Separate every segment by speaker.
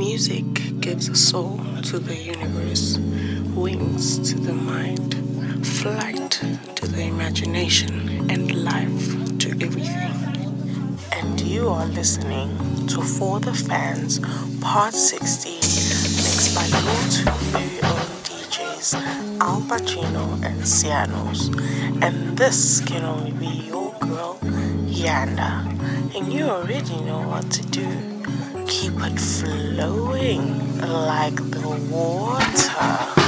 Speaker 1: Music gives a soul to the universe, wings to the mind, flight to the imagination, and life to everything. And you are listening to For the Fans, Part 16, mixed by your two very own DJs, El Padrino and S'Yanos. And this can only be your girl, Yanda. And you already know what to do. Keep it flowing like the water.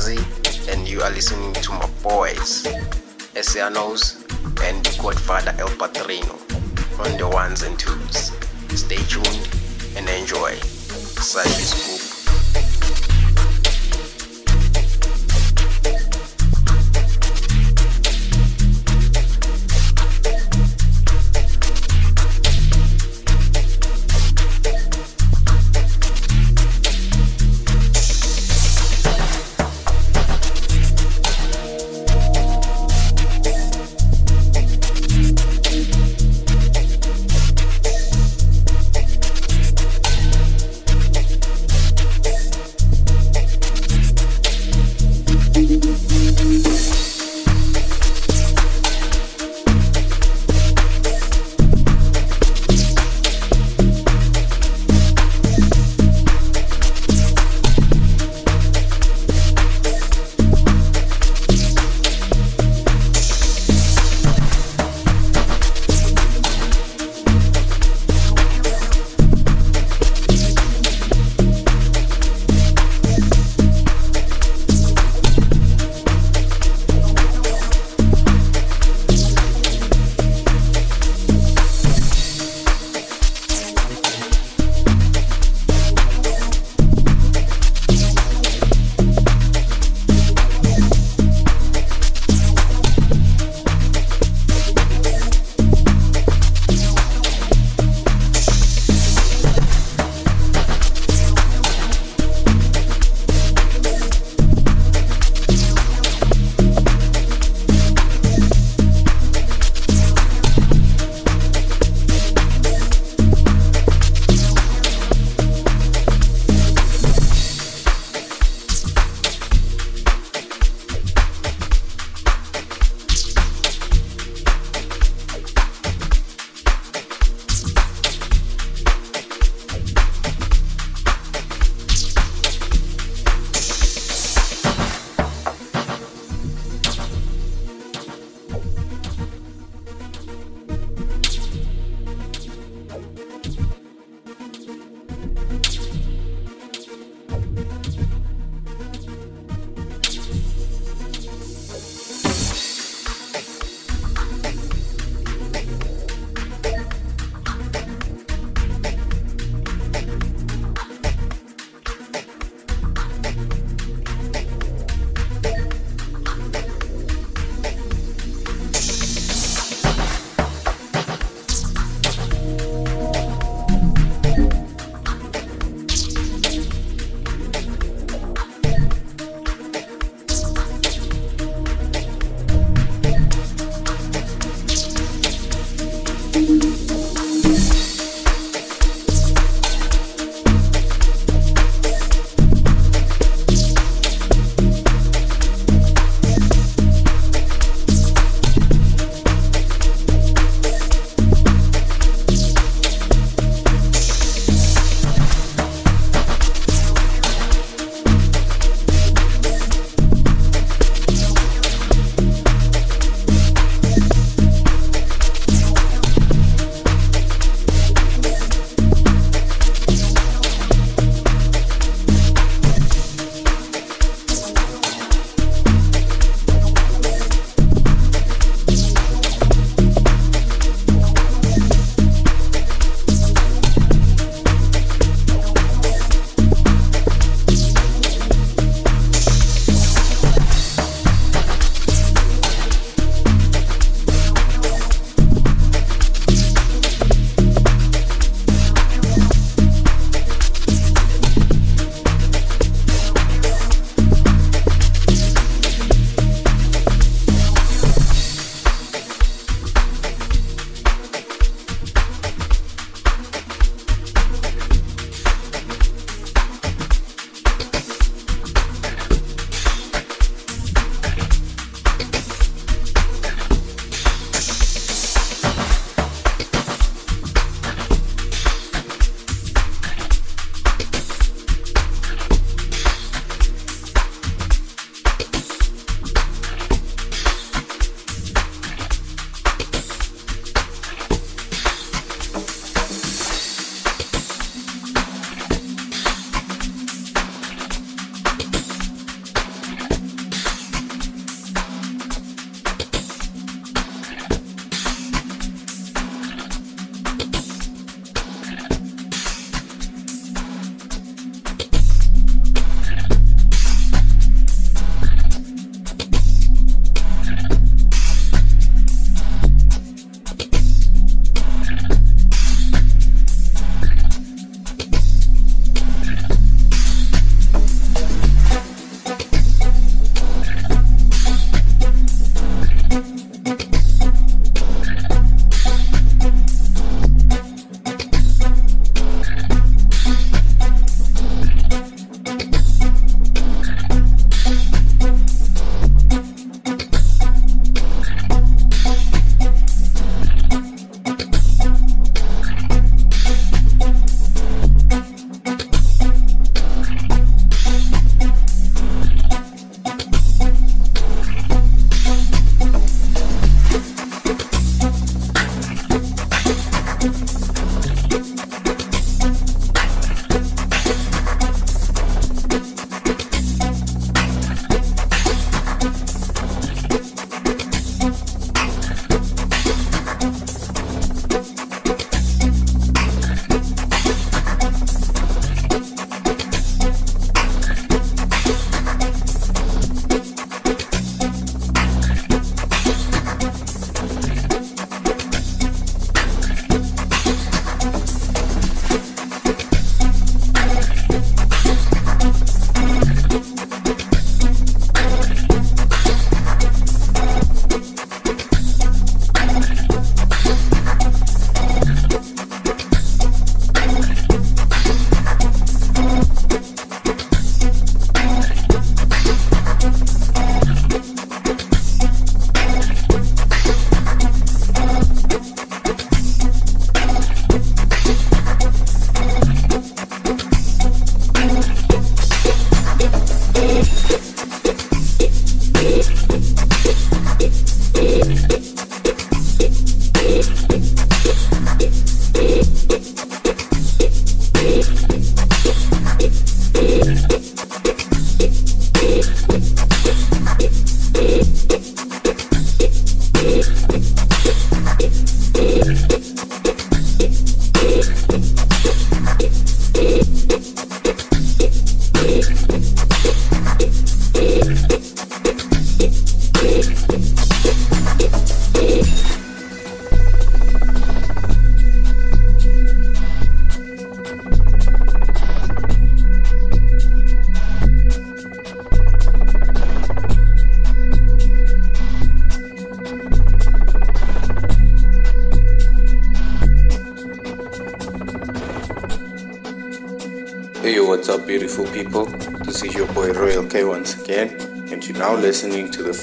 Speaker 2: fazem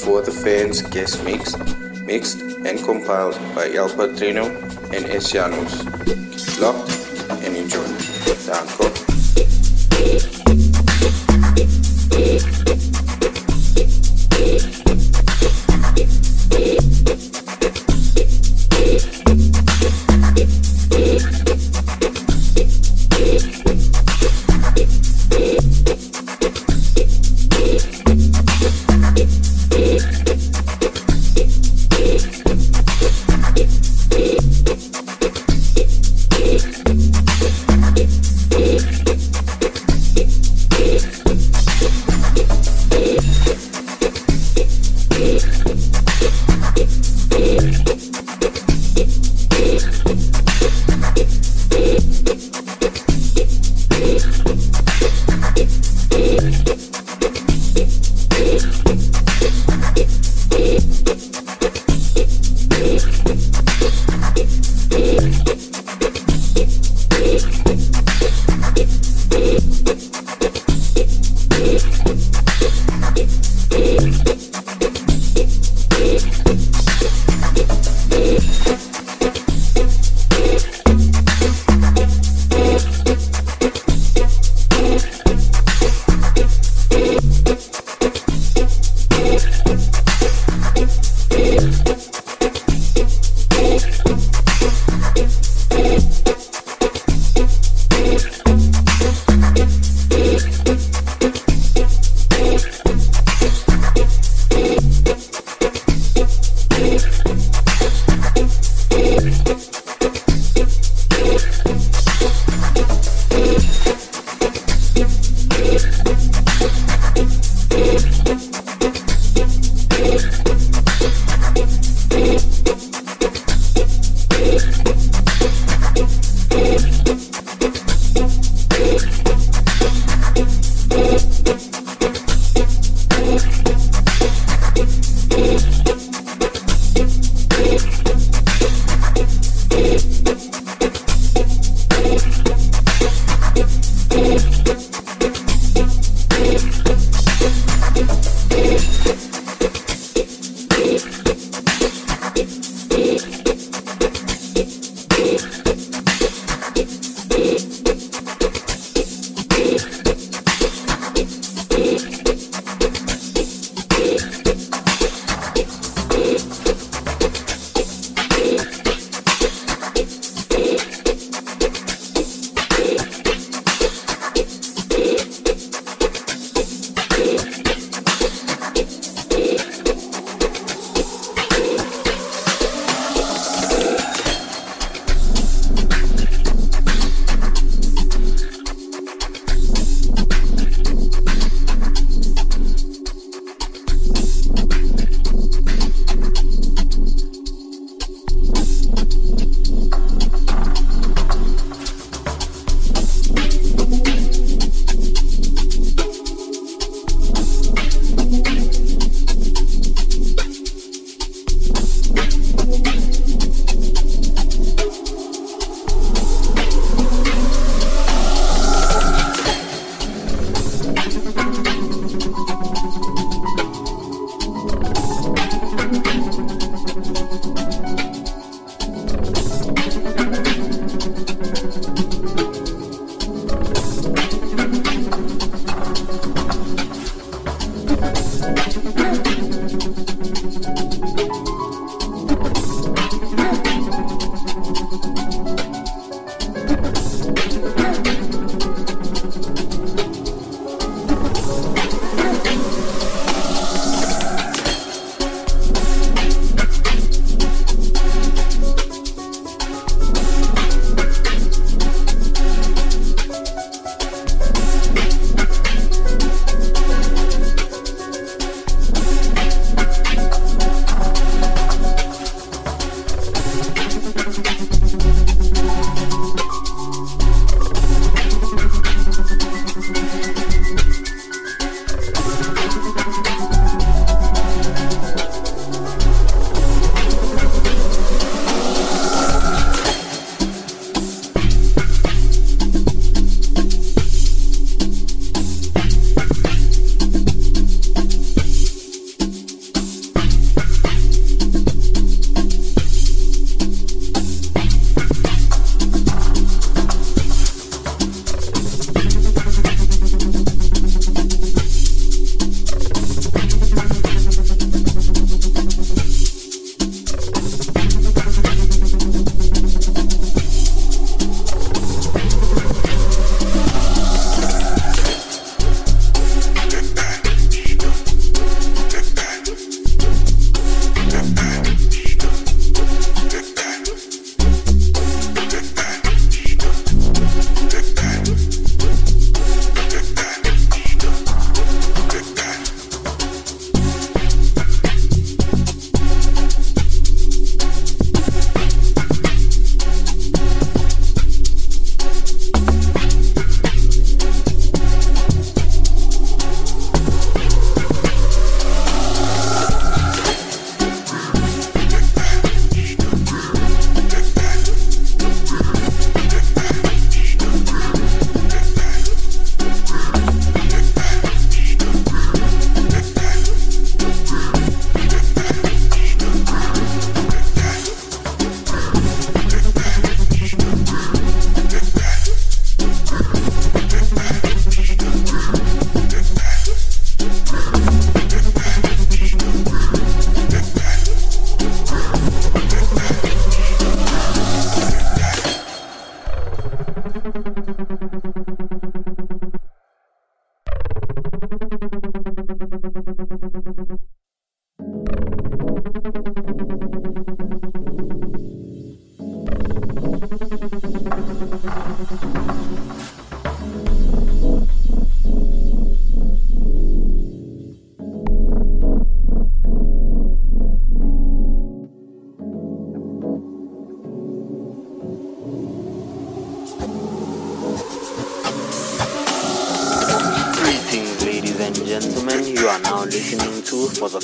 Speaker 2: For the Fans guest mix, mixed and compiled by El Padrino and
Speaker 3: S'Yanos.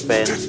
Speaker 3: To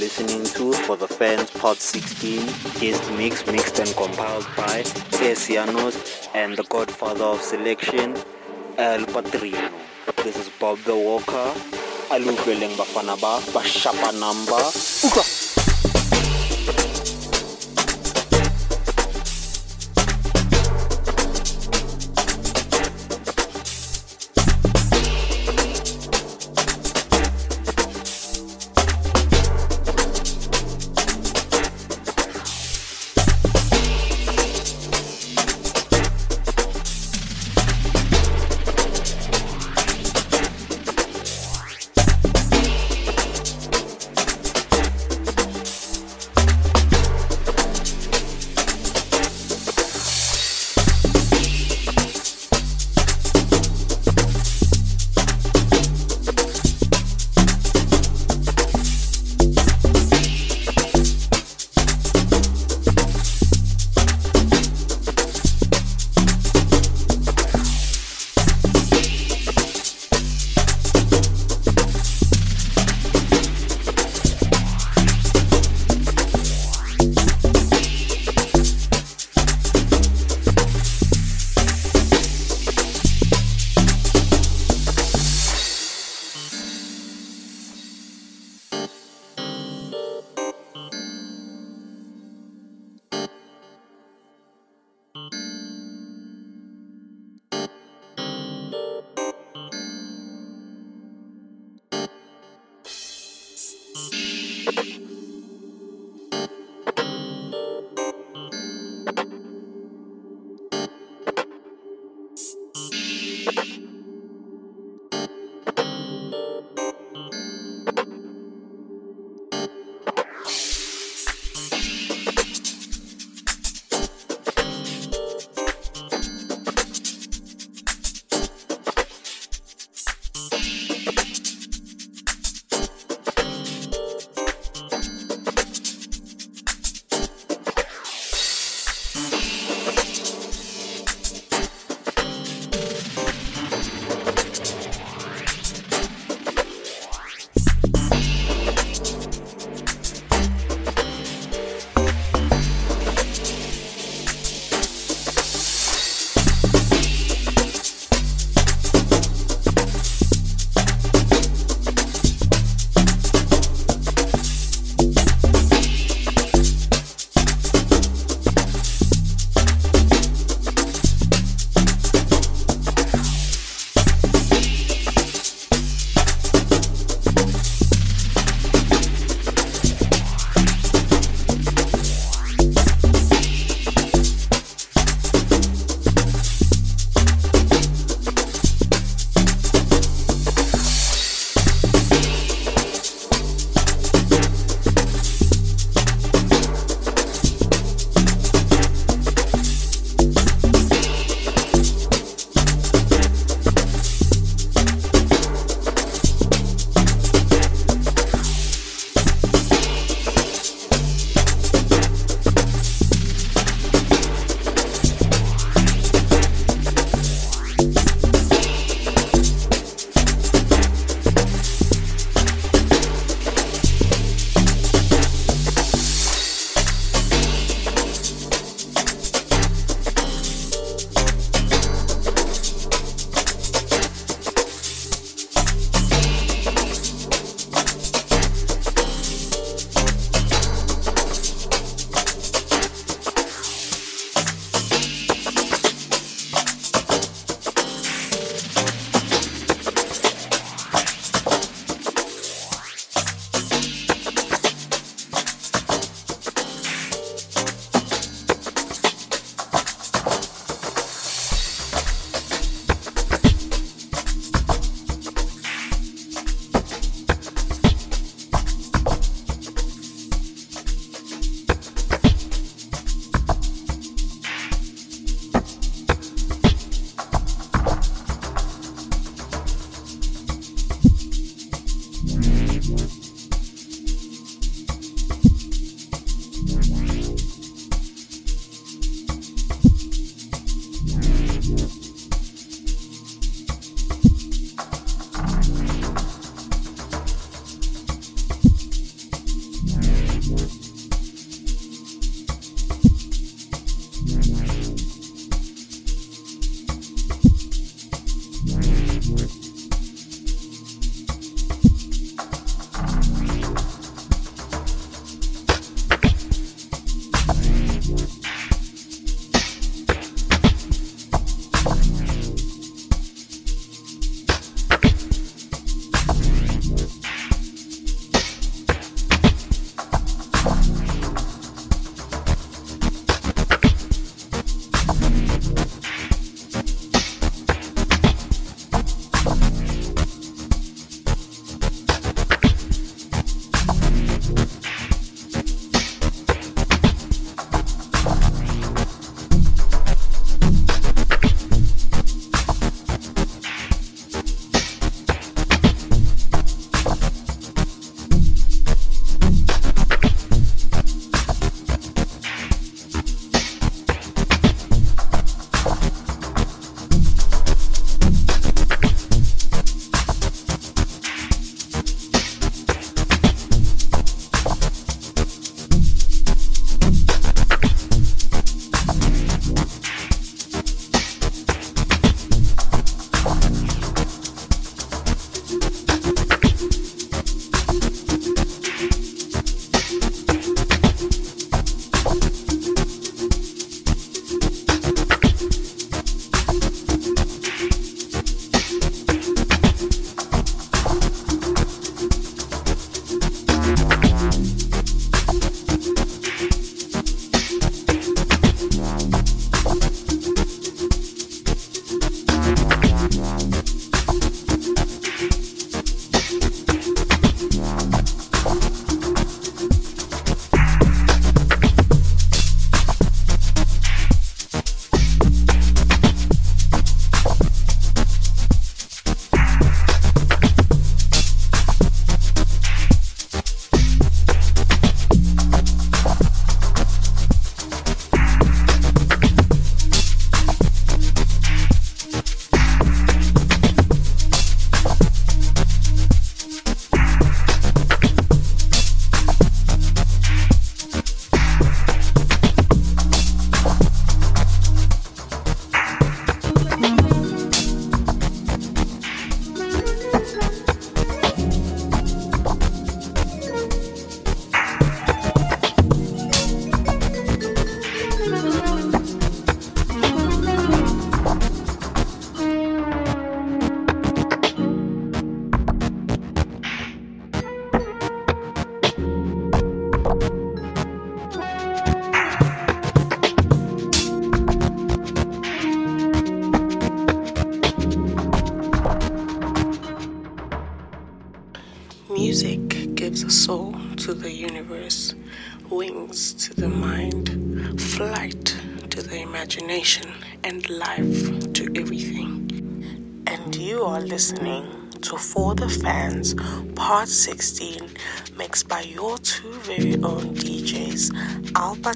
Speaker 2: listening to For the Fans
Speaker 3: Part 16, guest mix mixed and compiled by S'Yanos and the godfather of selection, El Padrino. This is Bob the Walker. Alukweleng bafana ba, bashapa number.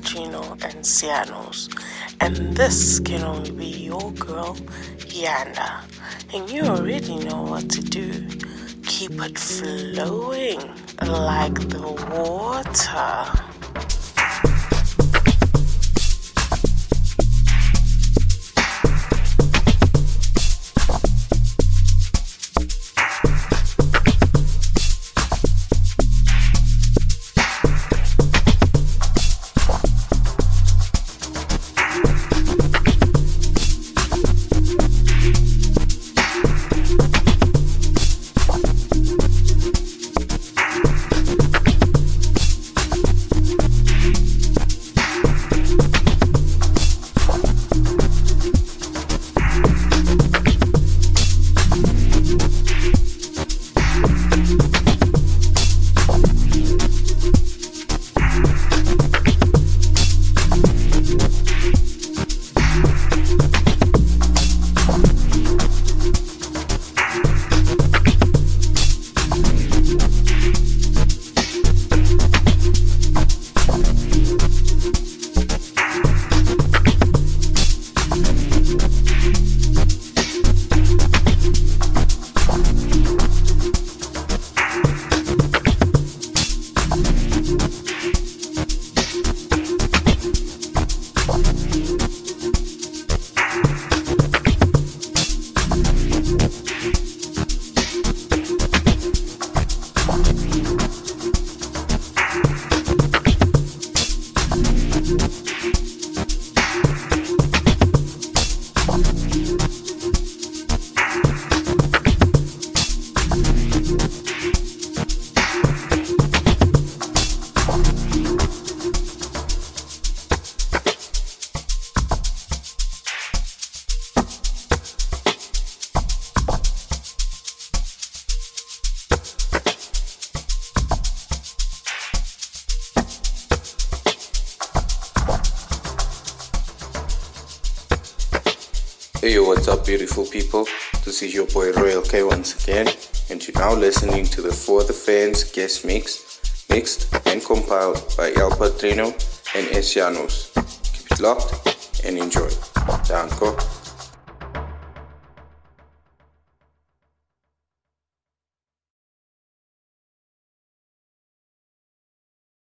Speaker 1: And S'Yanos. And this can only be your girl, Yana. And you already know what to do. Keep it flowing like the water.
Speaker 2: Moreno and S. Keep it locked.